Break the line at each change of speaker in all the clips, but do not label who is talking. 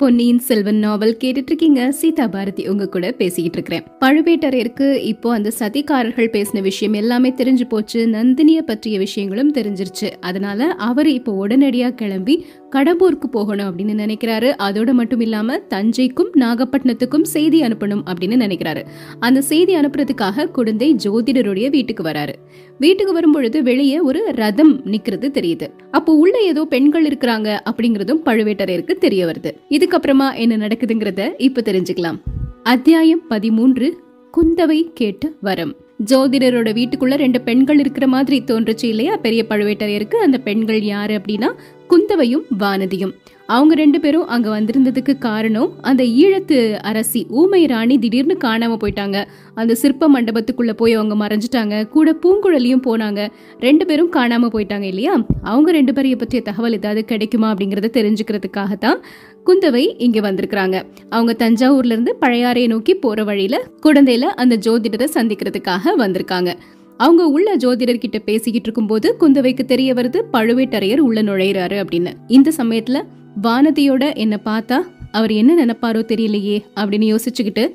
பொன்னியின் செல்வன் நாவல் கேட்டுட்டு இருக்கீங்க சீதா பாரதி உங்க கூட பேசிக்கிட்டு இருக்கிறேன் பழுவேட்டரையருக்கு இப்போ அந்த சதிகாரர்கள் பேசின விஷயம் எல்லாமே தெரிஞ்சு போச்சு. நந்தினிய பற்றிய விஷயங்களும் தெரிஞ்சிருச்சு. அதனால அவர் இப்போ உடனடியா கிளம்பி கடம்பூருக்கு போகணும் அப்படின்னு நினைக்கிறாரு. அதோட மட்டும் இல்லாம தஞ்சைக்கும் நாகப்பட்டினத்துக்கும் செய்தி அனுப்பணும் அப்படின்னு நினைக்கிறாரு. அந்த செய்தி அனுப்புறதுக்காக குழந்தை ஜோதிடருடைய வீட்டுக்கு வராரு. வீட்டுக்கு வரும்பொழுது வெளியே ஒரு ரதம் நிக்கிறது தெரியுது. அப்போ உள்ள ஏதோ பெண்கள் இருக்கிறாங்க அப்படிங்கறதும் பழுவேட்டரையருக்கு தெரிய வருது. இதுக்கப்புறமா என்ன நடக்குதுங்கிறத இப்ப தெரிஞ்சுக்கலாம். அத்தியாயம் பதிமூன்று குந்தவை கேட்ட வரம். ஜோதிடரோட வீட்டுக்குள்ள ரெண்டு பெண்கள் இருக்கிற மாதிரி தோன்றுச்சு இல்லையா? பெரிய பழுவேட்டரையருக்கு. அந்த பெண்கள் யாரு அப்படின்னா குந்தவையும் வானதியும். அவங்க ரெண்டு பேரும் அங்க வந்திருந்ததுக்கு காரணம் அந்த ஈழத்து அரசி ஊமை ராணி திடீர்னு காணாம போயிட்டாங்க. அந்த சிற்ப மண்டபத்துக்குள்ள போய் அவங்க மறைஞ்சிட்டாங்க. கூட பூங்குழலியும் போனாங்க. ரெண்டு பேரும் காணாம போயிட்டாங்க இல்லையா? அவங்க ரெண்டு பேரைய பற்றிய தகவல் ஏதாவது கிடைக்குமா அப்படிங்கறத தெரிஞ்சுக்கிறதுக்காக தான் குந்தவை இங்க வந்திருக்கிறாங்க. அவங்க தஞ்சாவூர்ல இருந்து பழையாறையை நோக்கி போற வழியில குழந்தையில அந்த ஜோதிடரை சந்திக்கிறதுக்காக வந்திருக்காங்க. அவங்க உள்ள ஜோதிடர் கிட்ட பேசிக்கிட்டு இருக்கும்போது குந்தவைக்கு தெரிய வருது பழுவேட்டரையர் உள்ள நுழையிறாரு அப்படின்னு. இந்த சமயத்துல வானதியோட என்ன பார்த்தா அவர் என்ன நினைப்பாரோ தெரியலையே அப்படின்னு யோசிச்சுக்கிட்டு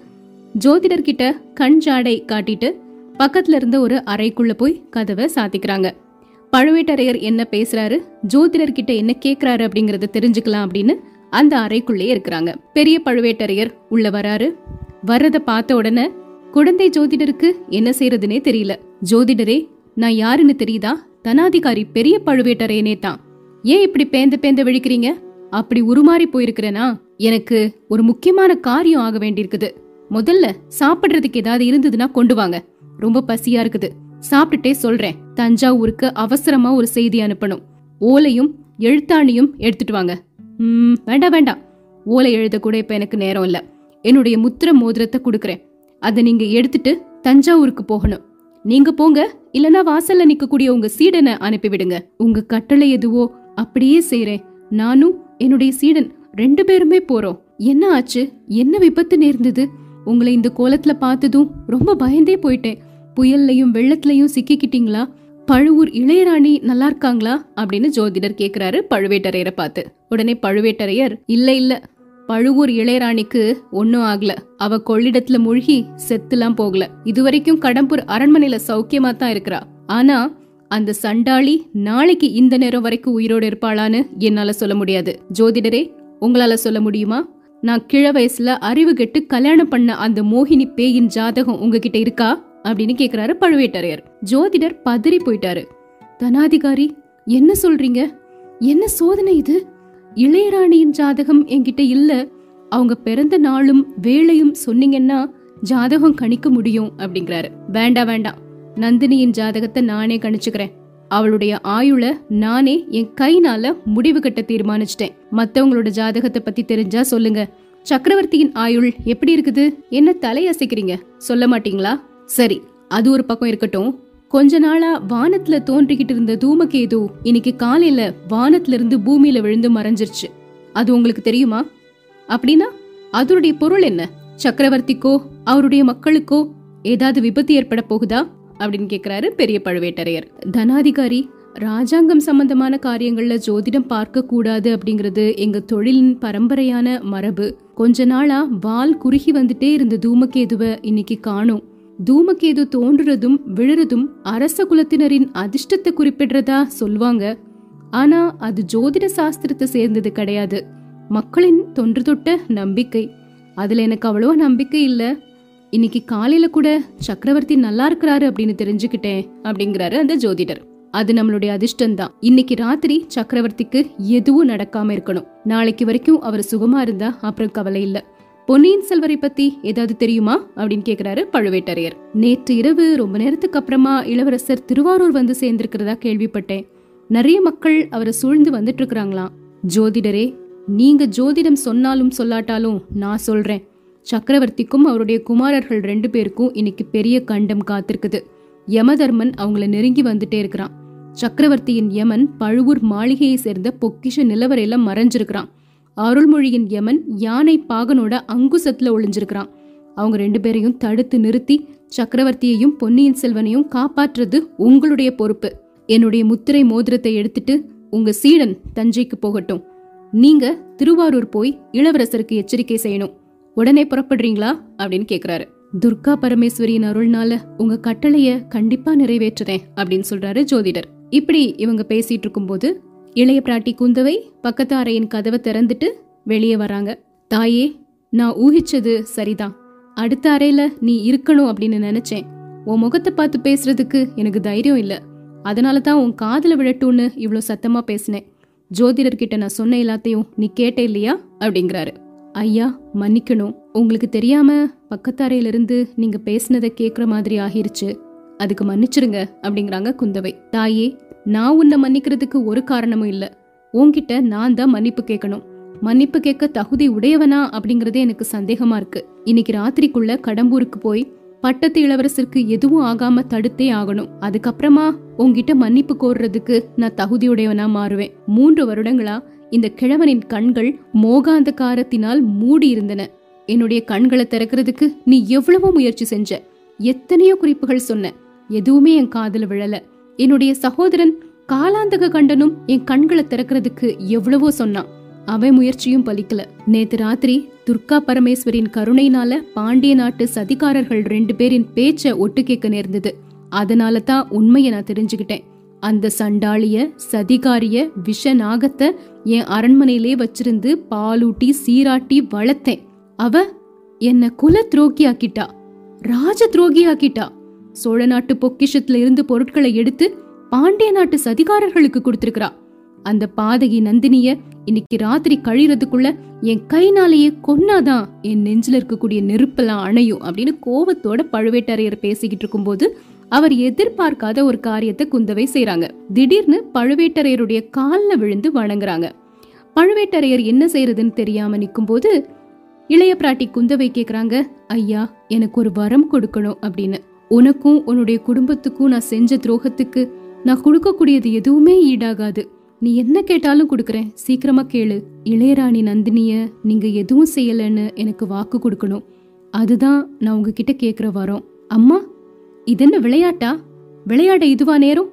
ஜோதிடர் கிட்ட கண் ஜாடை காட்டிட்டு பக்கத்துல இருந்த ஒரு அறைக்குள்ள போய் கதவை சாத்திக்கிறாங்க. பழுவேட்டரையர் என்ன பேசுறாரு ஜோதிடர் கிட்ட என்ன கேக்குறாரு அப்படிங்கறத தெரிஞ்சுக்கலாம் அப்படின்னு அந்த அறைக்குள்ளே இருக்கிறாங்க. பெரிய பழுவேட்டரையர் உள்ள வராரு? வர்றத பார்த்த உடனே குழந்தை ஜோதிடருக்கு என்ன செய்யறதுனே தெரியல. ஜோதிடரே நான் யாருன்னு தெரியுதா? தனாதிகாரி பெரிய பழுவேட்டரையனே தான். ஏன் இப்படி பேந்த பேந்த விழிக்கிறீங்க? அப்படி உருமாறி போயிருக்கிறேனா? எனக்கு ஒரு முக்கியமான காரியம் ஆக வேண்டியிருக்குது. முதல்ல சாப்பிடுறதுக்கு ஏதாவது இருந்ததுன்னா கொண்டு வாங்க. ரொம்ப பசியா இருக்குது. சாப்பிட்டுட்டே சொல்றேன். தஞ்சாவூருக்கு அவசரமா ஒரு செய்தி அனுப்பணும். ஓலையும் எழுத்தாணியும் எடுத்துட்டு வாங்க. வேண்டாம் வேண்டாம். ஓலை எழுத கூட இப்ப எனக்கு நேரம் இல்ல. என்னுடைய முத்திர மோதிரத்தை கொடுக்கறேன். அதை நீங்க எடுத்துட்டு தஞ்சாவூருக்கு போகணும். நீங்க போங்க இல்லனா வாசல்ல நிக்கக்கூடிய உங்க சீடனை அனுப்பிவிடுங்க உங்க கட்டளை எதுவோ அப்படியே செய்யறேன் நானும் என்னுடைய சீடன் ரெண்டு பேருமே போறோம். என்ன ஆச்சு? என்ன விபத்து நேர்ந்தது? உங்களை இந்த கோலத்துல பார்த்ததும் ரொம்ப பயந்தே போயிட்டேன். புயல்லையும் வெள்ளத்திலையும் சிக்கிக்கிட்டீங்களா? பழுவூர் இளையராணி நல்லா இருக்காங்களா அப்படின்னு ஜோதிடர் கேக்குறாரு பழுவேட்டரையரை பார்த்து. உடனே பழுவேட்டரையர் இல்ல இல்ல. பழுவூர் இளையராணிக்கு ஒன்னும் ஆகல. அவ கொள்ளிடத்துல மூழ்கி செத்துலாம் போகல. இதுவரைக்கும் கடம்பூர் அரண்மனையில சௌக்கியமா தான் இருக்கிறா. ஆனா அந்த சண்டாளி நாளைக்கு இந்த நேரம் வரைக்கும் உயிரோடு இருப்பாளான்னு என்னால சொல்ல முடியாது. ஜோதிடரே உங்களால சொல்ல முடியுமா? நான் கிழ வயசுல அறிவு கெட்டு கல்யாணம் பண்ண அந்த மோகினி பேயின் ஜாதகம் உங்ககிட்ட இருக்கா? அப்படின்னு கேக்குறாரு பழுவேட்டரையர். ஜோதிடர் பதறி போயிட்டாரு. தனாதிகாரி என்ன சொல்றீங்க? என்ன சோதனை இது? இளையராணியின் ஜாதகம் என்கிட்ட இல்ல. அவங்க பிறந்த நாளும் வேலையும் சொன்னீங்கன்னா ஜாதகம் கணிக்க முடியும் அப்படிங்கிறாரு. வேண்டாம் வேண்டாம் நந்தினியின் ஜாதகத்தை நானே கணிச்சுக்கிறேன். அவளுடைய ஆயுள நானே என் கைனால முடிவு கட்ட தீர்மானிச்சிட்டேன். மத்தவங்களோட ஜாதகத்தை பத்தி தெரிஞ்சா சொல்லுங்க. சக்கரவர்த்தியின் ஆயுள் எப்படி இருக்குது? என்ன தலையசைக்கிறீங்க சொல்ல மாட்டீங்களா? சரி அது ஒரு பக்கம் இருக்கட்டும். கொஞ்ச நாளா வானத்துல தோன்றிக்கிட்டு இருந்த தூமகேது இன்னைக்கு காலையில வானத்துல இருந்து பூமியில விழுந்து மறைஞ்சிருச்சு. அது உங்களுக்கு தெரியுமா? அப்படின்னா அதனுடைய பொருள் என்ன? சக்கரவர்த்திக்கோ அவருடைய மக்களுக்கோ ஏதாவது விபத்து ஏற்பட போகுதா? அப்படின்னு கேக்குறாரு பெரிய பழுவேட்டரையர். தனாதிகாரி ராஜாங்கம் சம்பந்தமான காரியங்கள்ல ஜோதிடம் பார்க்க கூடாது அப்படிங்கிறது எங்க தொழிலின் பரம்பரையான மரபு. கொஞ்ச நாளா வால் குறுகி வந்துட்டே இருந்த தூமகேதுவ இன்னைக்கு காணும். தூமகேது தோன்றுறதும் விழுறதும் அரச குலத்தினரின் அதிர்ஷ்டத்தை குறிப்பிடுறதா சொல்வாங்க. ஆனா அது ஜோதிட சாஸ்திரத்தை சேர்ந்தது கிடையாது. மக்களின் தொன்று தொட்ட நம்பிக்கை. அதுல எனக்கு அவ்வளவா நம்பிக்கை இல்ல. இன்னைக்கு காலையில கூட சக்கரவர்த்தி நல்லா இருக்கிறாரு அப்படின்னு தெரிஞ்சுக்கிட்டேன் அப்படிங்கிறாரு அந்த ஜோதிடர். அது நம்மளுடைய அதிர்ஷ்டம் தான் இன்னைக்கு ராத்திரி சக்கரவர்த்திக்கு எதுவும் நடக்காம இருக்கணும். நாளைக்கு வரைக்கும் அவர் சுகமா இருந்தா அப்புறம் கவலை இல்லை. பொன்னியின் செல்வரை பத்தி ஏதாவது தெரியுமா? அப்படின்னு கேக்குறாரு பழுவேட்டரையர். நேற்று இரவு ரொம்ப நேரத்துக்கு அப்புறமா இளவரசர் திருவாரூர் வந்து சேர்ந்திருக்கிறதா கேள்விப்பட்டேன். நிறைய மக்கள் அவரை சூழ்ந்து வந்துட்டு இருக்கிறாங்களாம் ஜோதிடரே நீங்க ஜோதிடம் சொன்னாலும் சொல்லாட்டாலும் நான் சொல்றேன். சக்கரவர்த்திக்கும் அவருடைய குமாரர்கள் ரெண்டு பேருக்கும் இன்னைக்கு பெரிய கண்டம் காத்திருக்குது. யமதர்மன் அவங்கள நெருங்கி வந்துட்டே இருக்கிறான். சக்கரவர்த்தியின் யமன் பழுவூர் மாளிகையை சேர்ந்த பொக்கிஷ நிலவரையில மறைஞ்சிருக்கிறான். அருள்மொழியின் யமன் யானை பாகனோட அங்குசத்துல ஒளிஞ்சிருக்கிறான். அவங்க ரெண்டு பேரையும் தடுத்து நிறுத்தி சக்கரவர்த்தியையும் பொன்னியின் செல்வனையும் காப்பாற்றுறது உங்களுடைய பொறுப்பு. என்னுடைய முத்திரை மோதிரத்தை எடுத்துட்டு உங்க சீடன் தஞ்சைக்கு போகட்டும். நீங்க திருவாரூர் போய் இளவரசருக்கு எச்சரிக்கை செய்யணும். உடனே புறப்படுறீங்களா? அப்படின்னு கேக்குறாரு. துர்கா பரமேஸ்வரியின் அருள்னால உங்க கட்டளைய கண்டிப்பா நிறைவேற்றுறேன் அப்படின்னு சொல்றாரு ஜோதிடர். இப்படி இவங்க பேசிட்டு இருக்கும்போது இளைய பிராட்டி குந்தவை பக்கத்து அறையின் கதவை திறந்துட்டு வெளியே வராங்க. தாயே நான் ஊகிச்சது சரிதான். அடுத்த அறையில நீ இருக்கணும் அப்படின்னு நினைச்சேன். உன் முகத்தை பார்த்து பேசுறதுக்கு எனக்கு தைரியம் இல்ல. அதனால தான் உன் காதுல விழட்டும்னு இவ்வளோ சத்தமா பேசினேன். ஜோதிடர்கிட்ட நான் சொன்ன எல்லாத்தையும் நீ கேட்ட இல்லையா? அப்படிங்கிறாரு. ஐயா மன்னிக்கணும். உங்களுக்கு தெரியாம பக்கத்தாரையிலிருந்து நீங்க பேசினதை கேக்குற மாதிரி ஆகிருச்சு. அதுக்கு மன்னிச்சிருங்க அப்படிங்கிறாங்க குந்தவை. தாயே நான் உன்னை மன்னிக்கிறதுக்கு ஒரு காரணமும் இல்ல. உன்கிட்ட நான் தான் மன்னிப்பு கேட்கணும். மன்னிப்பு கேட்க தகுதி உடையவனா அப்படிங்கறதே எனக்கு சந்தேகமா இருக்கு. இன்னைக்கு ராத்திரிக்குள்ள கடம்பூருக்கு போய் பட்டத்து இளவரசருக்கு எதுவும் ஆகாம தடுத்தே ஆகணும். அதுக்கப்புறமா உன்கிட்ட மன்னிப்பு கோர்றதுக்கு நான் தகுதியுடையவனா மாறுவேன். மூன்று வருடங்களா இந்த கிழவனின் கண்கள் மோகாந்தகாரத்தினால் மூடி இருந்தன. என்னுடைய கண்களை திறக்கிறதுக்கு நீ எவ்வளவோ முயற்சி செஞ்ச. எத்தனையோ குறிப்புகள் சொன்ன. எதுவுமே என் காதல விழல. என்னுடைய சகோதரன் காலாந்தக கண்டனும் என் கண்களை திறக்கிறதுக்கு எவ்வளவோ சொன்னான். அவன் முயற்சியும் பலிக்கல. நேத்து ராத்திரி துர்கா பரமேஸ்வரின் கருணைனால பாண்டிய நாட்டு சதிகாரர்கள் ரெண்டு பேரின் பேச்ச ஒட்டு கேட்க நேர்ந்தது. அதனால தான் உண்மையை நான் தெரிஞ்சுக்கிட்டேன். அந்த சண்டாளிய சதிகாரிய விஷ நாகத்தை என் அரண்மனையிலே வச்சிருந்து பாலூட்டி சீராட்டி வளர்த்தேன். அவ என்ன குல துரோகியாக்கிட்டா ராஜ துரோகியாக்கிட்டா சோழ நாட்டு பொக்கிஷத்துல இருந்து பொருட்களை எடுத்து பாண்டிய நாட்டு சதிகாரர்களுக்கு கொடுத்திருக்கிறா. அந்த பாதகி நந்தினிய இன்னைக்கு ராத்திரி கழிறதுக்குள்ள என் கைனாலேயே கொன்னாதான் என் நெஞ்சில இருக்கக்கூடிய நெருப்பெல்லாம் அணையும் அப்படின்னு கோவத்தோட பழுவேட்டரையர் பேசிக்கிட்டு இருக்கும்போது அவர் எதிர்பார்க்காத ஒரு காரியத்தை குந்தவை செய்றாங்க. திடீர்னு பழுவேட்டரையருடைய கால்ல விழுந்து வணங்குறாங்க. பழுவேட்டரையர் என்ன செய்யறதுன்னு தெரியாம நிக்கும்போது இளைய பிராட்டி குந்தவை கேக்குறாங்க ஐயா எனக்கு ஒரு வரம் கொடுக்கணும் அப்படின்னு. உனக்கும் உன்னுடைய குடும்பத்துக்கும் நான் செஞ்ச துரோகத்துக்கு நான் கொடுக்கக்கூடியது எதுவுமே ஈடாகாது. நீ என்ன கேட்டாலும் கொடுக்கறேன். சீக்கிரமா கேளு. இளையராணி நந்தினிய நீங்க எதுவும் செய்யலன்னு எனக்கு வாக்கு கொடுக்கணும். அதுதான் நான் உங்ககிட்ட கேட்குற வரோம். அம்மா இதென்ன விளையாட்டா? விளையாட இதுவா நேரம்?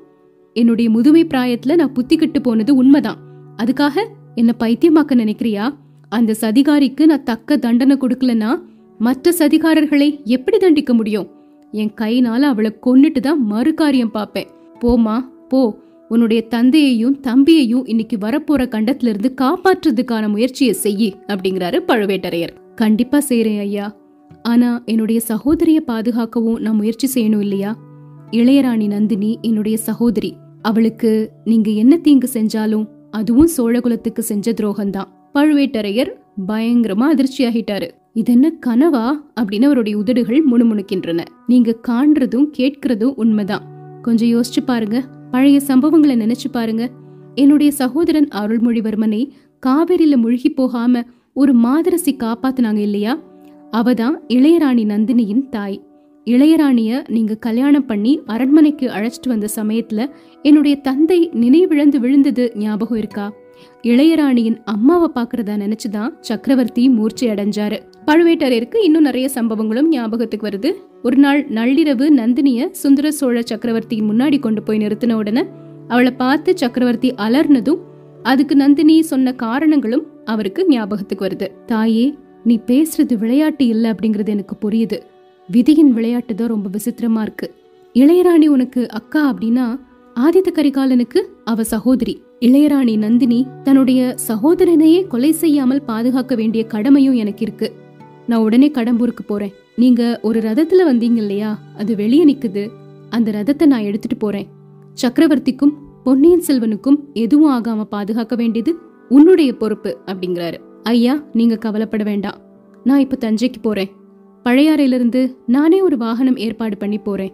என்னுடைய முதுமை பிராயத்துல நான் புத்திக்கிட்டு போனது உண்மைதான். அதுக்காக என்ன பைத்தியமாக்க நினைக்கிறியா? அந்த சதிகாரிக்கு நான் தக்க தண்டனை கொடுக்கலன்னா மற்ற சதிகாரர்களை எப்படி தண்டிக்க முடியும்? என் கைனால அவளை கொன்னுட்டு தான் மறுகாரியம் பார்ப்பேன். போமா போ. உன்னுடைய தந்தையையும் தம்பியையும் இன்னைக்கு வரப்போற கண்டத்துல இருந்து காப்பாற்றுறதுக்கான முயற்சியை செய்யி அப்படிங்கிறாரு பழுவேட்டரையர். கண்டிப்பா செய்யறேன் ஐயா. ஆனா என்னுடைய சகோதரிய பாதுகாக்கவும் நான் முயற்சி செய்யணும் இல்லையா? இளையராணி நந்தினி என்னுடைய சகோதரி அவளுக்கு நீங்க என்ன தீங்கு செஞ்சாலும் அதுவும் சோழகுலத்துக்கு செஞ்ச துரோகம்தான். பழுவேட்டரையர் பயங்கரமா அதிர்ச்சியாகிட்டாரு. இது என்ன கனவா? அப்படின்னு அவருடைய உதடுகள் முணுமுணுக்கின்றன. நீங்க காண்றதும் கேட்கறதும் உண்மைதான். கொஞ்சம் யோசிச்சு பாருங்க. பழைய சம்பவங்களை நினைச்சு பாருங்க. என்னுடைய சகோதரன் அருள்மொழிவர்மனை காவேரியில முழுகி போகாம ஒரு மாதரசி காப்பாத்துனாங்க இல்லையா? அவதான் இளையராணி நந்தினியின் தாய். இளையராணிய நீங்க கல்யாணம் பண்ணி அரண்மனைக்கு அழைச்சிட்டு வந்த சமயத்துல என்னுடைய தந்தை நினைவிழந்து விழுந்தது ஞாபகம் இருக்கா? இளையராணியின் அம்மாவை பாக்குறதா நினைச்சுதான் சக்கரவர்த்தி மூர்ச்சி அடைஞ்சாரு. பழுவேட்டரையருக்கு இன்னும் நிறைய சம்பவங்களும் ஞாபகத்துக்கு வருது. ஒரு நாள் நள்ளிரவு நந்தினிய சுந்தர சோழ சக்கரவர்த்தியின் முன்னாடி கொண்டு போய் நிறுத்தின உடனே அவளை பார்த்து சக்கரவர்த்தி அலர்னதும் அதுக்கு நந்தினி சொன்ன காரணங்களும் அவருக்கு ஞாபகத்துக்கு வருது. தாயே நீ பேசுறது விளையாட்டு இல்ல அப்படிங்கறது எனக்கு புரியுது. விதியின் விளையாட்டு தான் ரொம்ப விசித்திரமா இருக்கு. இளையராணி உனக்கு அக்கா அப்படின்னா ஆதித்த கரிகாலனுக்கு அவ சகோதரி. இளையராணி நந்தினி தன்னுடைய சகோதரனையே கொலை செய்யாமல் பாதுகாக்க வேண்டிய கடமையும் எனக்கு இருக்கு. நான் உடனே கடம்பூருக்கு போறேன். நீங்க ஒரு ரதத்துல வந்தீங்க இல்லையா? அது வெளியே நிக்குது. அந்த ரதத்தை நான் எடுத்துட்டு போறேன். சக்கரவர்த்திக்கும் பொன்னியின் செல்வனுக்கும் எதுவும் ஆகாம பாதுகாக்க வேண்டியது உன்னுடைய பொறுப்பு அப்படிங்கிறாரு. ஐயா நீங்க கவலைப்பட வேண்டாம். நான் இப்ப தஞ்சைக்கு போறேன். பழையாறையிலிருந்து நானே ஒரு வாகனம் ஏற்பாடு பண்ணி போறேன்.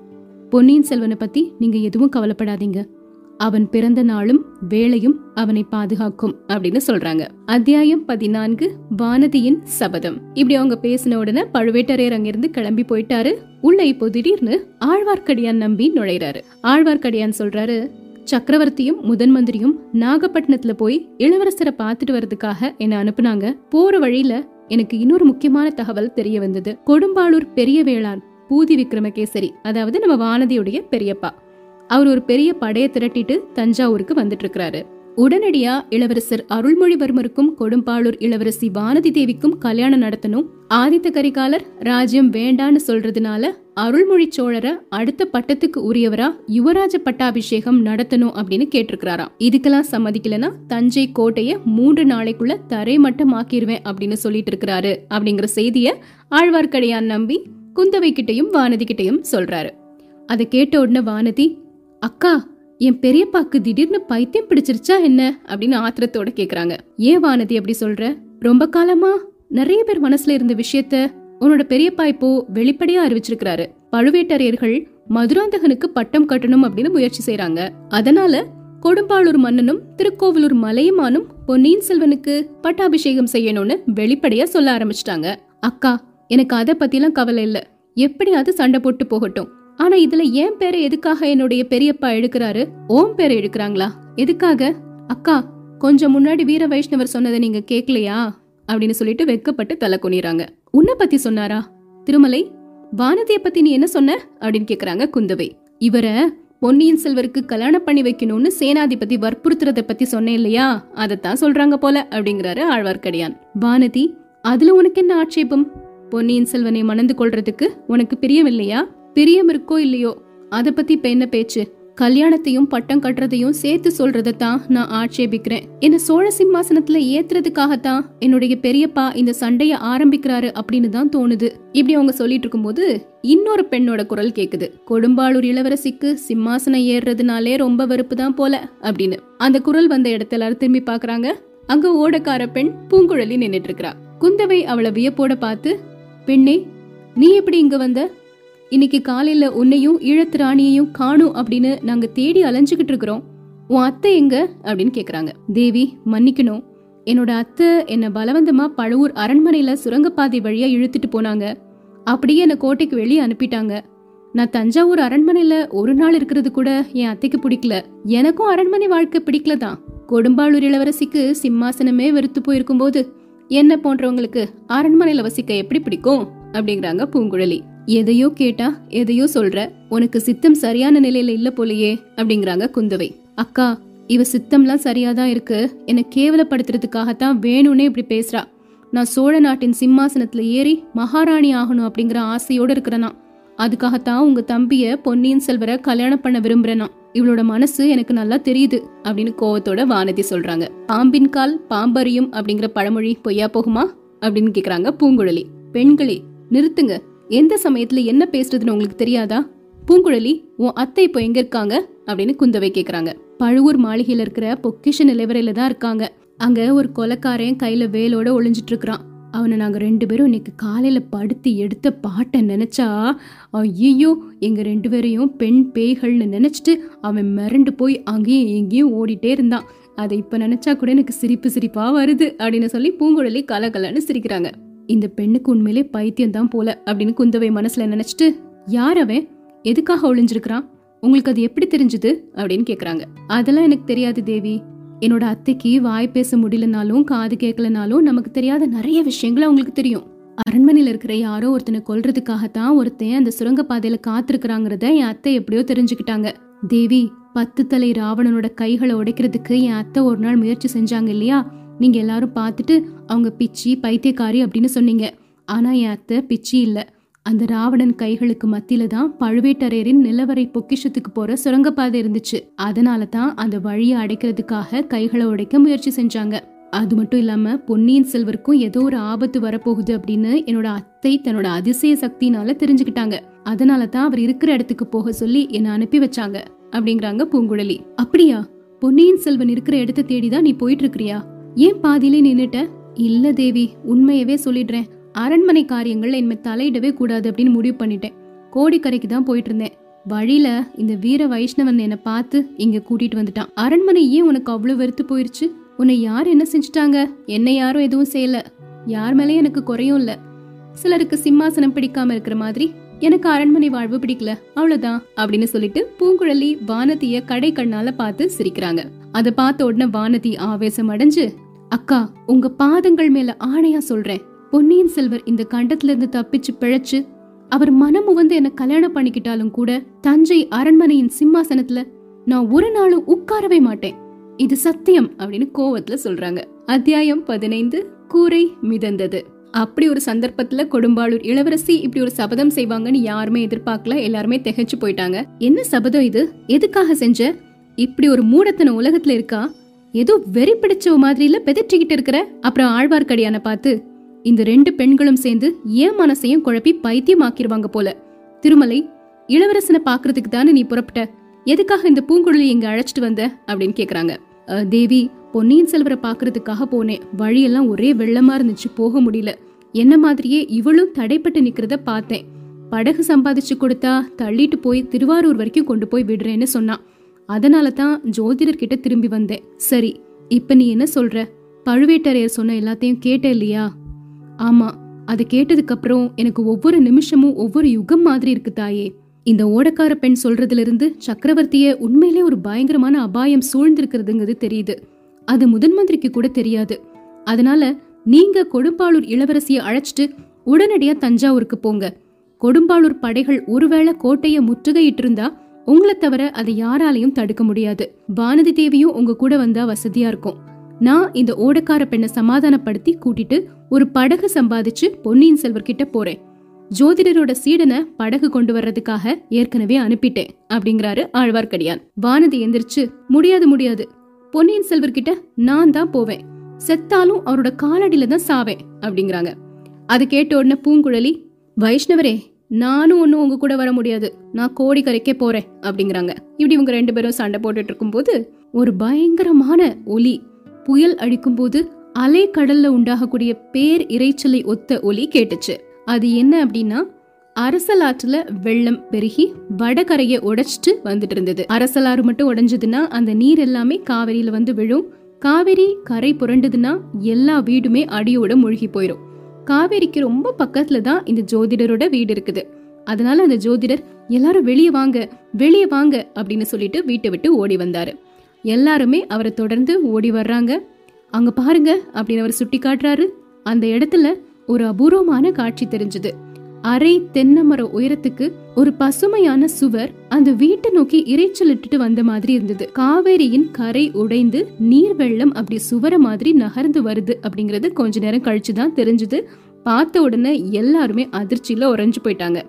பொன்னியின் செல்வனை பத்தி நீங்க எதுவும் கவலைப்படாதீங்க. அவன் பிறந்த நாளும் வேலையும் அவனை பாதுகாக்கும் அப்படின்னு சொல்றாங்க. அத்தியாயம் பதினான்கு வானதியின் சபதம். இப்படி அவங்க பேசின உடனே பழுவேட்டரையர் அங்கிருந்து கிளம்பி போயிட்டாரு. உள்ள இப்போ திடீர்னு ஆழ்வார்க்கடியான் நம்பி நுழைறாரு ஆழ்வார்க்கடியான் சொல்றாரு சக்கரவர்த்தியும் முதன் மந்திரியும் நாகப்பட்டினத்துல போய் இளவரசரை பார்த்துட்டு வர்றதுக்காக என்ன அனுப்புனாங்க. போற வழியில எனக்கு இன்னொரு முக்கியமான தகவல் தெரிய வந்தது. கொடும்பாளூர் பெரிய வேளாண் பூதி விக்ரமகேசரி அதாவது நம்ம வானதியுடைய பெரியப்பா. அவர் ஒரு பெரிய படையை திரட்டிட்டு தஞ்சாவூருக்கு வந்துட்டு இருக்கிறாரு உடனடியா இளவரசர் அருள்மொழிவர்மருக்கும் கொடும்பாளூர் இளவரசி வானதி தேவிக்கும் கல்யாணம் நடத்தணும். ஆதித்த கரிகாலர் ராஜ்யம் வேண்டான்னு சொல்றதுனால அருள்மொழி சோழரை அடுத்த பட்டத்துக்கு உரியவரா யுவராஜ பட்டாபிஷேகம் நடத்தணும் அப்படின்னு கேட்டிருக்கிறாராம். இதுக்கெல்லாம் சம்மதிக்கலனா தஞ்சை கோட்டைய மூன்று நாளைக்குள்ள தரைமட்டம் ஆக்கிருவேன் அப்படின்னு சொல்லிட்டு இருக்கிறாரு அப்படிங்கிற செய்திய ஆழ்வார்க்கடையான் நம்பி குந்தவை கிட்டையும் வானதி கிட்டையும் சொல்றாரு. அதை கேட்ட உடனே வானதி அக்கா என் பெரியப்பாக்கு திடீர்னு பைத்தியம் பிடிச்சிருச்சா என்ன? அப்படின்னு ஆத்திரத்தோட கேக்குறாங்க. ஏன் வானதி அப்படி சொல்ற? ரொம்ப காலமா நிறைய பேர் மனசுல இருந்த விஷயத்த உன்னோட பெரியப்பா இப்போ வெளிப்படையா அறிவிச்சிருக்கிறாரு. பழுவேட்டரையர்கள் மதுராந்தகனுக்கு பட்டம் கட்டணும் அப்படின்னு முயற்சி செய்யறாங்க அதனால கொடும்பாளூர் மன்னனும் திருக்கோவிலூர் மலையமானும் பொன்னியின் செல்வனுக்கு பட்டாபிஷேகம் செய்யணும்னு வெளிப்படையா சொல்ல ஆரம்பிச்சிட்டாங்க. அக்கா எனக்கு அதை பத்திலாம் கவலை இல்ல. எப்படியாவது சண்டை போட்டு போகட்டும். ஆனா இதுல என் பேரை எதுக்காக என்னுடைய பெரியப்பா எடுக்கிறாரு ஓம் பேரை எடுக்கிறாங்களா எதுக்காக? அக்கா கொஞ்சம் முன்னாடி வீர வைஷ்ணவர் சொன்னதை நீங்க கேட்கலையா அப்படின்னு சொல்லிட்டு வெக்கப்பட்டு தலை குனிறாங்க உன்னை பத்தி சொன்னாரா? திருமலை வானதிய பத்தி நீ என்ன சொன்ன? அப்படின்னு கேக்குறாங்க குந்தவை. இவரை பொன்னியின் செல்வருக்கு கல்யாணம் பண்ணி வைக்கணும்னு சேனாதிபதி வற்புறுத்துறத பத்தி சொன்னேன் இல்லையா? அதைத்தான் சொல்றாங்க போல அப்படிங்கிறாரு ஆழ்வார்க்கடியான். வானதி அதுல உனக்கு என்ன ஆட்சேபம்? பொன்னியின் செல்வனை மணந்து கொள்றதுக்கு உனக்கு பிரியம் இல்லையா பிரியம் இருக்கோ இல்லையோ? அத பத்தி இப்ப என்ன பேச்சு? கல்யாணத்தையும் பட்டம் கட்டுறதையும் சேர்த்து சொல்றதை தான் நான் ஆட்சேபிக்கிறேன். என்ன சோழ சிம்மாசனத்துல ஏத்துறதுக்காகத்தான் என்னுடைய பெரியப்பா இந்த சண்டைய ஆரம்பிக்கிறாரு அப்படின்னு தான் தோணுது. இப்படி அவங்க சொல்லிட்டு இருக்கும்போது இன்னொரு பெண்ணோட குரல் கேக்குது. கொடும்பாளூர் இளவரசிக்கு சிம்மாசனம் ஏறுறதுனாலே ரொம்ப வெறுப்பு தான் போல அப்படின்னு. அந்த குரல் வந்த இடத்துல எல்லாரும் திரும்பி பாக்குறாங்க அங்க ஓடக்கார பெண் பூங்குழலி நின்னுட்டு இருக்கிறா. குந்தவை அவளை வியப்போட பார்த்து பெண்ணே நீ எப்படி இங்க வந்த? இன்னைக்கு காலையில உன்னையும் ஈழத்து ராணியையும் காணும் அப்படின்னு நாங்க தேடி அலைஞ்சுகிட்டு இருக்கிறோம். உன் அத்தை எங்க? அப்படின்னு கேக்குறாங்க. தேவி மன்னிக்கணும். என்னோட அத்தை என்ன பலவந்தமா பழுவூர் அரண்மனையில சுரங்கப்பாதை வழியா இழுத்துட்டு போனாங்க. அப்படியே என்னை கோட்டைக்கு வெளியே அனுப்பிட்டாங்க. நான் தஞ்சாவூர் அரண்மனையில ஒரு நாள் இருக்கிறது கூட என் அத்தைக்கு பிடிக்கல. எனக்கும் அரண்மனை வாழ்க்கை பிடிக்கல தான் கொடும்பாளூர் இளவரசிக்கு சிம்மாசனமே வெறுத்து போயிருக்கும் போது என்ன போன்றவங்களுக்கு அரண்மனையில வசிக்க எப்படி பிடிக்கும்? அப்படிங்கிறாங்க பூங்குழலி. எதையோ கேட்டா எதையோ சொல்ற உனக்கு சித்தம் சரியான நிலையில இல்ல போலயே அப்படிங்கிறாங்க குந்தவை. அக்கா இவ சித்தம்லாம் சரியாதான் இருக்கு? என்னை கேவலப்படுத்துறதுக்காகத்தான் வேணும்னே இப்படி பேசுறா. நான் சோழ நாட்டின் சிம்மாசனத்துல ஏறி மகாராணி ஆகணும் அப்படிங்கிற ஆசையோட இருக்கிறனா. அதுக்காகத்தான் உங்க தம்பிய பொன்னியின் செல்வரை கல்யாணம் பண்ண விரும்புறேனா. இவளோட மனசு எனக்கு நல்லா தெரியுது அப்படின்னு கோவத்தோட வானதி சொல்றாங்க. பாம்பின் கால் பாம்பறியும் அப்படிங்கிற பழமொழி பொய்யா போகுமா? அப்படின்னு கேக்குறாங்க பூங்குழலி. பெண்களே நிறுத்துங்க. எந்த சமயத்துல என்ன பேசுறதுன்னு உங்களுக்கு தெரியாதா? பூங்குழலி உன் அத்தை இப்போ எங்க இருக்காங்க? அப்படின்னு குந்தவை கேக்குறாங்க. பழுவூர் மாளிகையில இருக்கிற பொக்கிஷ நிலவரையில தான் இருக்காங்க. அங்க ஒரு கொலக்காரன் கையில வேலோட ஒளிஞ்சிட்டு இருக்கிறான். அவனை நாங்க ரெண்டு பேரும் இன்னைக்கு காலையில படுத்து எடுத்த பாட்டை நினைச்சா ஐயோ எங்க ரெண்டு பேரையும் பெண் பேய்கள்னு நினைச்சிட்டு அவன் மிரண்டு போய் அங்கேயும் எங்கேயும் ஓடிட்டே இருந்தான். அதை இப்ப நினைச்சா கூட எனக்கு சிரிப்பு சிரிப்பா வருது அப்படின்னு சொல்லி பூங்குழலி கலகலன்னு சிரிக்கிறாங்க. இந்த பெண்ணுக்கு உண்மையிலே பைத்தியம் தான் போல அப்படின்னு குந்தவை மனசுல நினைச்சிட்டு யார் அவன்? எதுக்காக ஒளிஞ்சிருக்கிறான்? உங்களுக்கு அது எப்படி தெரிஞ்சது? அப்படின்னு கேக்குறாங்க. அதெல்லாம் எனக்கு தெரியாது தேவி. என்னோட அத்தைக்கு வாய் பேச முடியலனாலும் காது கேட்கலனாலும் நமக்கு தெரியாத நிறைய விஷயங்கள் அவங்களுக்கு தெரியும். அரண்மனையில இருக்கிற யாரோ ஒருத்தனை கொல்றதுக்காகத்தான் ஒருத்தன் அந்த சுரங்கப்பாதையில காத்திருக்கிறாங்கிறத என் அத்தை எப்படியோ தெரிஞ்சுக்கிட்டாங்க. தேவி பத்து தலை ராவணனோட கைகளை உடைக்கிறதுக்கு என் அத்தை ஒரு நாள் முயற்சி செஞ்சாங்க இல்லையா? நீங்க எல்லாரும் பார்த்துட்டு அவங்க பிச்சி பைத்தியக்காரி அப்படின்னு சொன்னீங்க. ஆனா என் அத்தை பிச்சி இல்லை. அந்த ராவணன் கைகளுக்கு மத்தியில தான் பழுவேட்டரையரின் நிலவரை பொக்கிஷத்துக்கு போற சுரங்கப்பாதை இருந்துச்சு. அதனால தான் அந்த வழியை அடைக்கிறதுக்காக கைகளை உடைக்க முயற்சி செஞ்சாங்க. அது மட்டும் இல்லாம பொன்னியின் செல்வருக்கும் ஏதோ ஒரு ஆபத்து வரப்போகுது அப்படின்னு என்னோட அத்தை தன்னோட அதிசய சக்தினால தெரிஞ்சுக்கிட்டாங்க. அதனால தான் அவர் இருக்கிற இடத்துக்கு போக சொல்லி என்னை அனுப்பி வச்சாங்க. அப்படிங்கிறாங்க பூங்குழலி. அப்படியா? பொன்னியின் செல்வன் இருக்கிற இடத்த தேடிதான் நீ போயிட்டு இருக்கிறியா? ஏன் பாதியிலே நின்னுட்ட? இல்ல தேவி உண்மையவே சொல்லிடுறேன். அரண்மனை காரியங்கள் இனிமே தலையிடவே கூடாது அப்படின்னு முடிவு பண்ணிட்டேன். கோடிக்கரைக்கு தான் போயிட்டு இருந்தேன். வழியில இந்த வீர வைஷ்ணவன் என்னை பார்த்து இங்க கூட்டிட்டு வந்துட்டான். அரண்மனை ஏன் உனக்கு அவ்வளவு வெறுத்து போயிருச்சு? உன்னை யார் என்ன செஞ்சுட்டாங்க? என்னை யாரும் எதுவும் செய்யல. யார் மேலேயும் எனக்கு குறையும் இல்ல. சிலருக்கு சிம்மாசனம் பிடிக்காம இருக்கிற மாதிரி எனக்கு அரண்மனை வாழ்வு பிடிக்கல. அவ்வளவுதான் அப்படின்னு சொல்லிட்டு பூங்குழலி வானதிய கடை கண்ணால பார்த்து சிரிக்கிறாங்க. அதை பார்த்த உடனே வானதி ஆவேசம் அடைஞ்சு அக்கா உங்க பாதங்கள் மேல ஆணையா சொல்றேன். பொன்னியின் செல்வர் இந்த கண்டத்துல இருந்து தப்பிச்சு பிழைச்சு அவர் மனமு வந்து என்ன கல்யாணம் பண்ணிக்கிட்டாலும் கூட தஞ்சை அரண்மனையின் சிம்மாசனத்துல நான் ஒரு நாளும் உட்காரவே மாட்டேன். இது சத்தியம் அப்படின்னு கோவத்துல சொல்றாங்க. அத்தியாயம் பதினைந்து கூரை மிதந்தது. அப்படி ஒரு சந்தர்ப்பத்துல கொடும்பாளூர் இளவரசி இப்படி ஒரு சபதம் செய்வாங்கன்னு யாருமே எதிர்பார்க்கல எல்லாருமே திகைச்சு போயிட்டாங்க. என்ன சபதம் இது? எதுக்காக செஞ்ச? இப்படி ஒரு மூடத்தன உலகத்துல இருக்கா? ஏதோ வெறி பிடிச்ச மாதிரில பெதற்றிக்கிட்டு இருக்கிற? அப்புறம் ஆழ்வார்க்கடியான பார்த்து இந்த ரெண்டு பெண்களும் சேர்ந்து ஏன் மனசையும் குழப்பி பைத்தியமாக்கிருவாங்க போல? திருமலை இளவரசனை பாக்குறதுக்கு தானே நீ புறப்பட்ட? எதுக்காக இந்த பூங்குழலி இங்க அழைச்சிட்டு வந்த? அப்படின்னு கேக்குறாங்க. "அஹ், தேவி பொன்னியின் செல்வரை பாக்குறதுக்காக போனேன். வழியெல்லாம் ஒரே வெள்ளமா இருந்துச்சு போக முடியல. என்ன மாதிரியே இவளும் தடைப்பட்டு நிக்கிறத பார்த்தேன். படகு சம்பாதிச்சு கொடுத்தா தள்ளிட்டு போய் திருவாரூர் வரைக்கும் கொண்டு போய் விடுறேன்னு சொன்னான். அதனால தான் ஜோதிடர்கிட்ட திரும்பி வந்தேன். சரி இப்ப நீ என்ன சொல்ற? பழுவேட்டரையர் சொன்ன எல்லாத்தையும் கேட்ட இல்லையா? ஆமா அதை கேட்டதுக்கு அப்புறம் எனக்கு ஒவ்வொரு நிமிஷமும் ஒவ்வொரு யுகம் மாதிரி இருக்கு தாயே. இந்த ஓடக்கார பெண் சொல்றதுல இருந்து சக்கரவர்த்திய உண்மையிலே ஒரு பயங்கரமான அபாயம் சூழ்ந்திருக்கிறதுங்கிறது தெரியுது. அது முதன் மந்திரிக்கு கூட தெரியாது. அதனால நீங்க கொடும்பாளூர் இளவரசியை அழைச்சிட்டு உடனடியா தஞ்சாவூருக்கு போங்க. கொடும்பாளூர் படைகள் ஒருவேளை கோட்டையை முற்றுகையிட்டிருந்தா உங்களை தவிர அதை யாராலையும் தடுக்க முடியாது. வானதி தேவியும் உங்க கூட வந்தா வசதியா இருக்கும். நான் இந்த ஓடக்கார பெண்ணை சமாதானப்படுத்தி கூட்டிட்டு ஒரு படகு சம்பாதிச்சு பொன்னியின் செல்வர் கிட்ட போறேன். ஜோதிடரோட சீடனை படகு கொண்டு வர்றதுக்காக ஏற்கனவே அனுப்பிட்டேன் அப்படிங்கிறாரு ஆழ்வார்க்கடியான். வானதி எந்திரிச்சு முடியாது முடியாது. பொன்னியின் செல்வர் கிட்ட நான் தான் போவேன். செத்தாலும் அவரோட காலடியில தான் சாவேன் அப்படிங்கிறாங்க. அது கேட்ட உடனே பூங்குழலி வைஷ்ணவரே நானும் ஒன்றும் உங்க கூட வர முடியாது. நான் கோடிக்கரைக்கே போறேன் அப்படிங்கிறாங்க. இப்படி இவங்க ரெண்டு பேரும் சண்டை போட்டுட்டு இருக்கும்போது ஒரு பயங்கரமான ஒலி புயல் அடிக்கும்போது அலை கடல்ல உண்டாகக்கூடிய பேர் இரைச்சலை ஒத்த ஒலி கேட்டுச்சு. அது என்ன அப்படின்னா அரசலாற்றுல வெள்ளம் பெருகி வடகரையை உடைச்சிட்டு வந்துட்டு இருந்தது. அரசலாறு மட்டும் உடைஞ்சதுன்னா அந்த நீர் எல்லாமே காவிரியில வந்து விழும். காவிரி கரை புரண்டதுன்னா எல்லா வீடுமே அடியோட மூழ்கி போயிடும் காவேரிக்கு ரொம்ப பக்கத்துல தான் இந்த ஜோதிடரோட வீடு இருக்குது. அதனால அந்த ஜோதிடர் எல்லாரும் வெளியே வாங்க வெளியே வாங்க அப்படின்னு சொல்லிட்டு வீட்டை விட்டு ஓடி வந்தாரு. எல்லாருமே அவரை தொடர்ந்து ஓடி வர்றாங்க. அங்க பாருங்க அப்படின்னு அவர் சுட்டி காட்டுறாரு அந்த இடத்துல ஒரு அபூர்வமான காட்சி தெரிஞ்சது. அரை தென்னை மர உயரத்துக்கு ஒரு பசுமையான சுவர் அந்த வீட்டை நோக்கி இறைச்சலிட்டு வந்த மாதிரி இருந்தது. காவேரியின் கரை உடைந்து நீர் வெள்ளம் அப்படி சுவர மாதிரி நகர்ந்து வருது அப்படிங்கறது கொஞ்ச நேரம் கழிச்சு தான் தெரிஞ்சது. பார்த்த உடனே எல்லாருமே அதிர்ச்சியில உறைஞ்சு போயிட்டாங்க.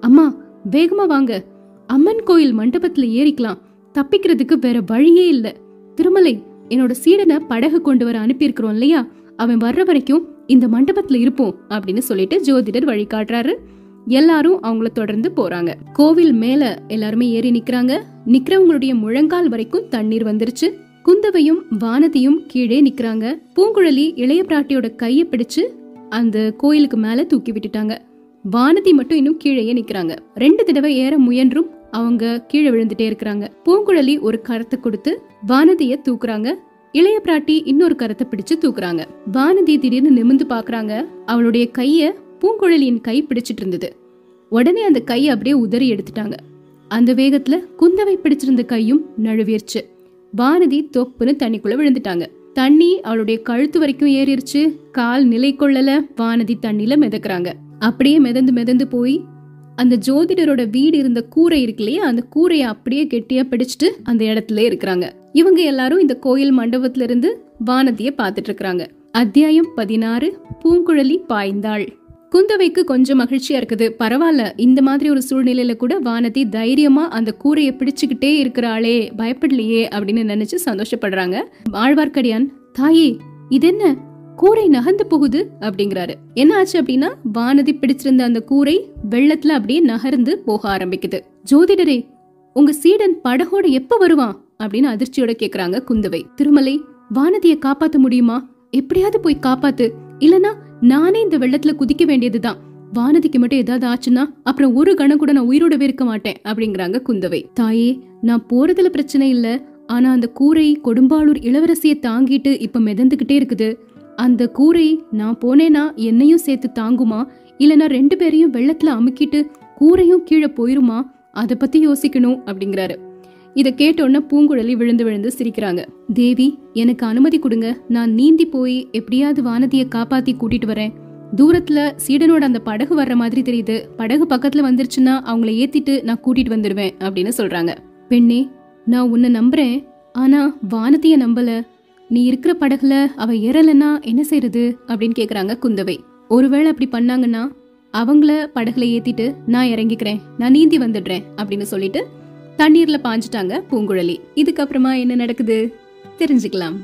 அம்மா வேகமா வாங்க. அம்மன் கோயில் மண்டபத்துல ஏறிக்கலாம். தப்பிக்கிறதுக்கு வேற வழியே இல்ல. திருமலை என்னோட சீடனை படகு கொண்டு வர அனுப்பியிருக்கிறோம் இல்லையா? அவன் வர்ற வரைக்கும் இந்த மண்டபத்துல இருப்போம் அப்படின்னு சொல்லிட்டு ஜோதிடர் வழிகாட்டுறாரு. எல்லாரும் அவங்கள தொடர்ந்து போறாங்க. கோவில் மேல எல்லாருமே ஏறி நிக்கிறாங்க. நிக்கிறவங்களுடைய முழங்கால் வரைக்கும் தண்ணீர் வந்துருச்சு. குந்தவையும் வானதியும் கீழே நிக்கிறாங்க. பூங்குழலி இளைய பிராட்டியோட கைய பிடிச்சு அந்த கோயிலுக்கு மேல தூக்கி விட்டுட்டாங்க. வானதி மட்டும் இன்னும் கீழேயே நிக்கிறாங்க. ரெண்டு தடவை ஏற முயன்றும் அவங்க கீழே விழுந்துட்டே இருக்கிறாங்க. பூங்குழலி ஒரு கரத்தை கொடுத்து வானதிய தூக்குறாங்க. இளைய பிராட்டி இன்னொரு கரத்தை பிடிச்சு தூக்குறாங்க. வானதி திடீர்னு நிமிந்து பாக்குறாங்க. அவளுடைய கைய பூங்குழலியின் கை பிடிச்சிட்டு இருந்தது. உடனே அந்த கையை அப்படியே உதறி எடுத்துட்டாங்க. அந்த வேகத்துல குந்தவை பிடிச்சிருந்த கையும் நழுவிருச்சு. வானதி தொப்புன்னு தண்ணிக்குள்ள விழுந்துட்டாங்க. தண்ணி அவளுடைய கழுத்து வரைக்கும் ஏறிடுச்சு கால் நிலை கொள்ளல. வானதி தண்ணில மிதக்குறாங்க. அப்படியே மிதந்து மிதந்து போய் அந்த ஜோதிடரோட வீடு இருந்த கூரை இருக்கு இல்லையா அந்த கூரையை அப்படியே கெட்டியா பிடிச்சிட்டு அந்த இடத்துல இருக்கிறாங்க. இவங்க எல்லாரும் இந்த கோயில் மண்டபத்துல இருந்து வானதிய பார்த்துட்டு இருக்கிறாங்க அத்தியாயம் பதினாறு பூங்குழலி பாய்ந்தாள். குந்தவைக்கு கொஞ்சம் மகிழ்ச்சியா இருக்குது. பரவாயில்ல இந்த மாதிரி ஒரு சூழ்நிலையில கூட வானதி தைரியமா அந்த கூரையை பிடிச்சுக்கிட்டே இருக்கிறாளே பயப்படலையே அப்படின்னு நினைச்சு சந்தோஷப்படுறாங்க. ஆழ்வார்க்கடியான் தாயே இதென்ன? கூரை நகர்ந்து போகுது அப்படிங்கிறாரு. என்ன ஆச்சு அப்படின்னா வானதி பிடிச்சிருந்த அந்த கூரை வெள்ளத்துல அப்படியே நகர்ந்து போக ஆரம்பிக்குது. ஜோதிடரே உங்க சீடன் படகோட எப்ப வருவான்? அப்படின்னு அதிர்ச்சியோட கேக்குறாங்க குந்தவை. திருமலை வானதிய காப்பாத்த முடியுமா? எப்படியாவது போய் காப்பாத்து. இல்லனா நானே இந்த வெள்ளத்துல குதிக்க வேண்டியதுதான். வானதிக்கு மட்டும் ஏதாவது ஆச்சுன்னா அப்புறம் ஒரு கணம் கூட நான் உயிரோடவே இருக்க மாட்டேன் அப்படிங்கிறாங்க குந்தவை. தாயே நான் போறதுல பிரச்சனை இல்ல. ஆனா அந்த கூரை கொடும்பாளூர் இளவரசிய தாங்கிட்டு இப்ப மிதந்துகிட்டே இருக்குது. அந்த கூரை நான் போனேனா என்னையும் சேர்த்து தாங்குமா? இல்லனா ரெண்டு பேரையும் வெள்ளத்துல அமுக்கிட்டு கூரையும் கீழே போயிருமா? அத பத்தி யோசிக்கணும் அப்படிங்கிறாரு. இத கேட்டோன்ன பூங்குழலி விழுந்து விழுந்து சிரிக்கிறாங்க. தேவி எனக்கு அனுமதி கொடுங்க. நான் நீந்தி போய் எப்படியாவது வானதியை காப்பாத்தி கூட்டிட்டு வரேன். தூரத்துல சீடனோட அந்த படகு வர்ற மாதிரி தெரியுது. படகு பக்கத்துல வந்துருச்சுன்னா அவங்கள ஏத்திட்டு நான் கூட்டிட்டு வந்துடுவேன் அப்படின்னு சொல்றாங்க. பெண்ணே நான் உன்னை நம்புறேன். ஆனா வானதிய நம்பல. நீ இருக்கிற படகுல அவ ஏறலன்னா என்ன செய்யறது அப்படின்னு கேக்குறாங்க குந்தவை. ஒருவேளை அப்படி பண்ணாங்கன்னா அவங்கள படகுல ஏத்திட்டு நான் இறங்கிக்கிறேன். நான் நீந்தி வந்துடுறேன் அப்படின்னு சொல்லிட்டு தண்ணீர்ல பாஞ்சிட்டாங்க பூங்குழலி. இதுக்கப்புறமா என்ன நடக்குது? தெரிஞ்சுக்கலாம்.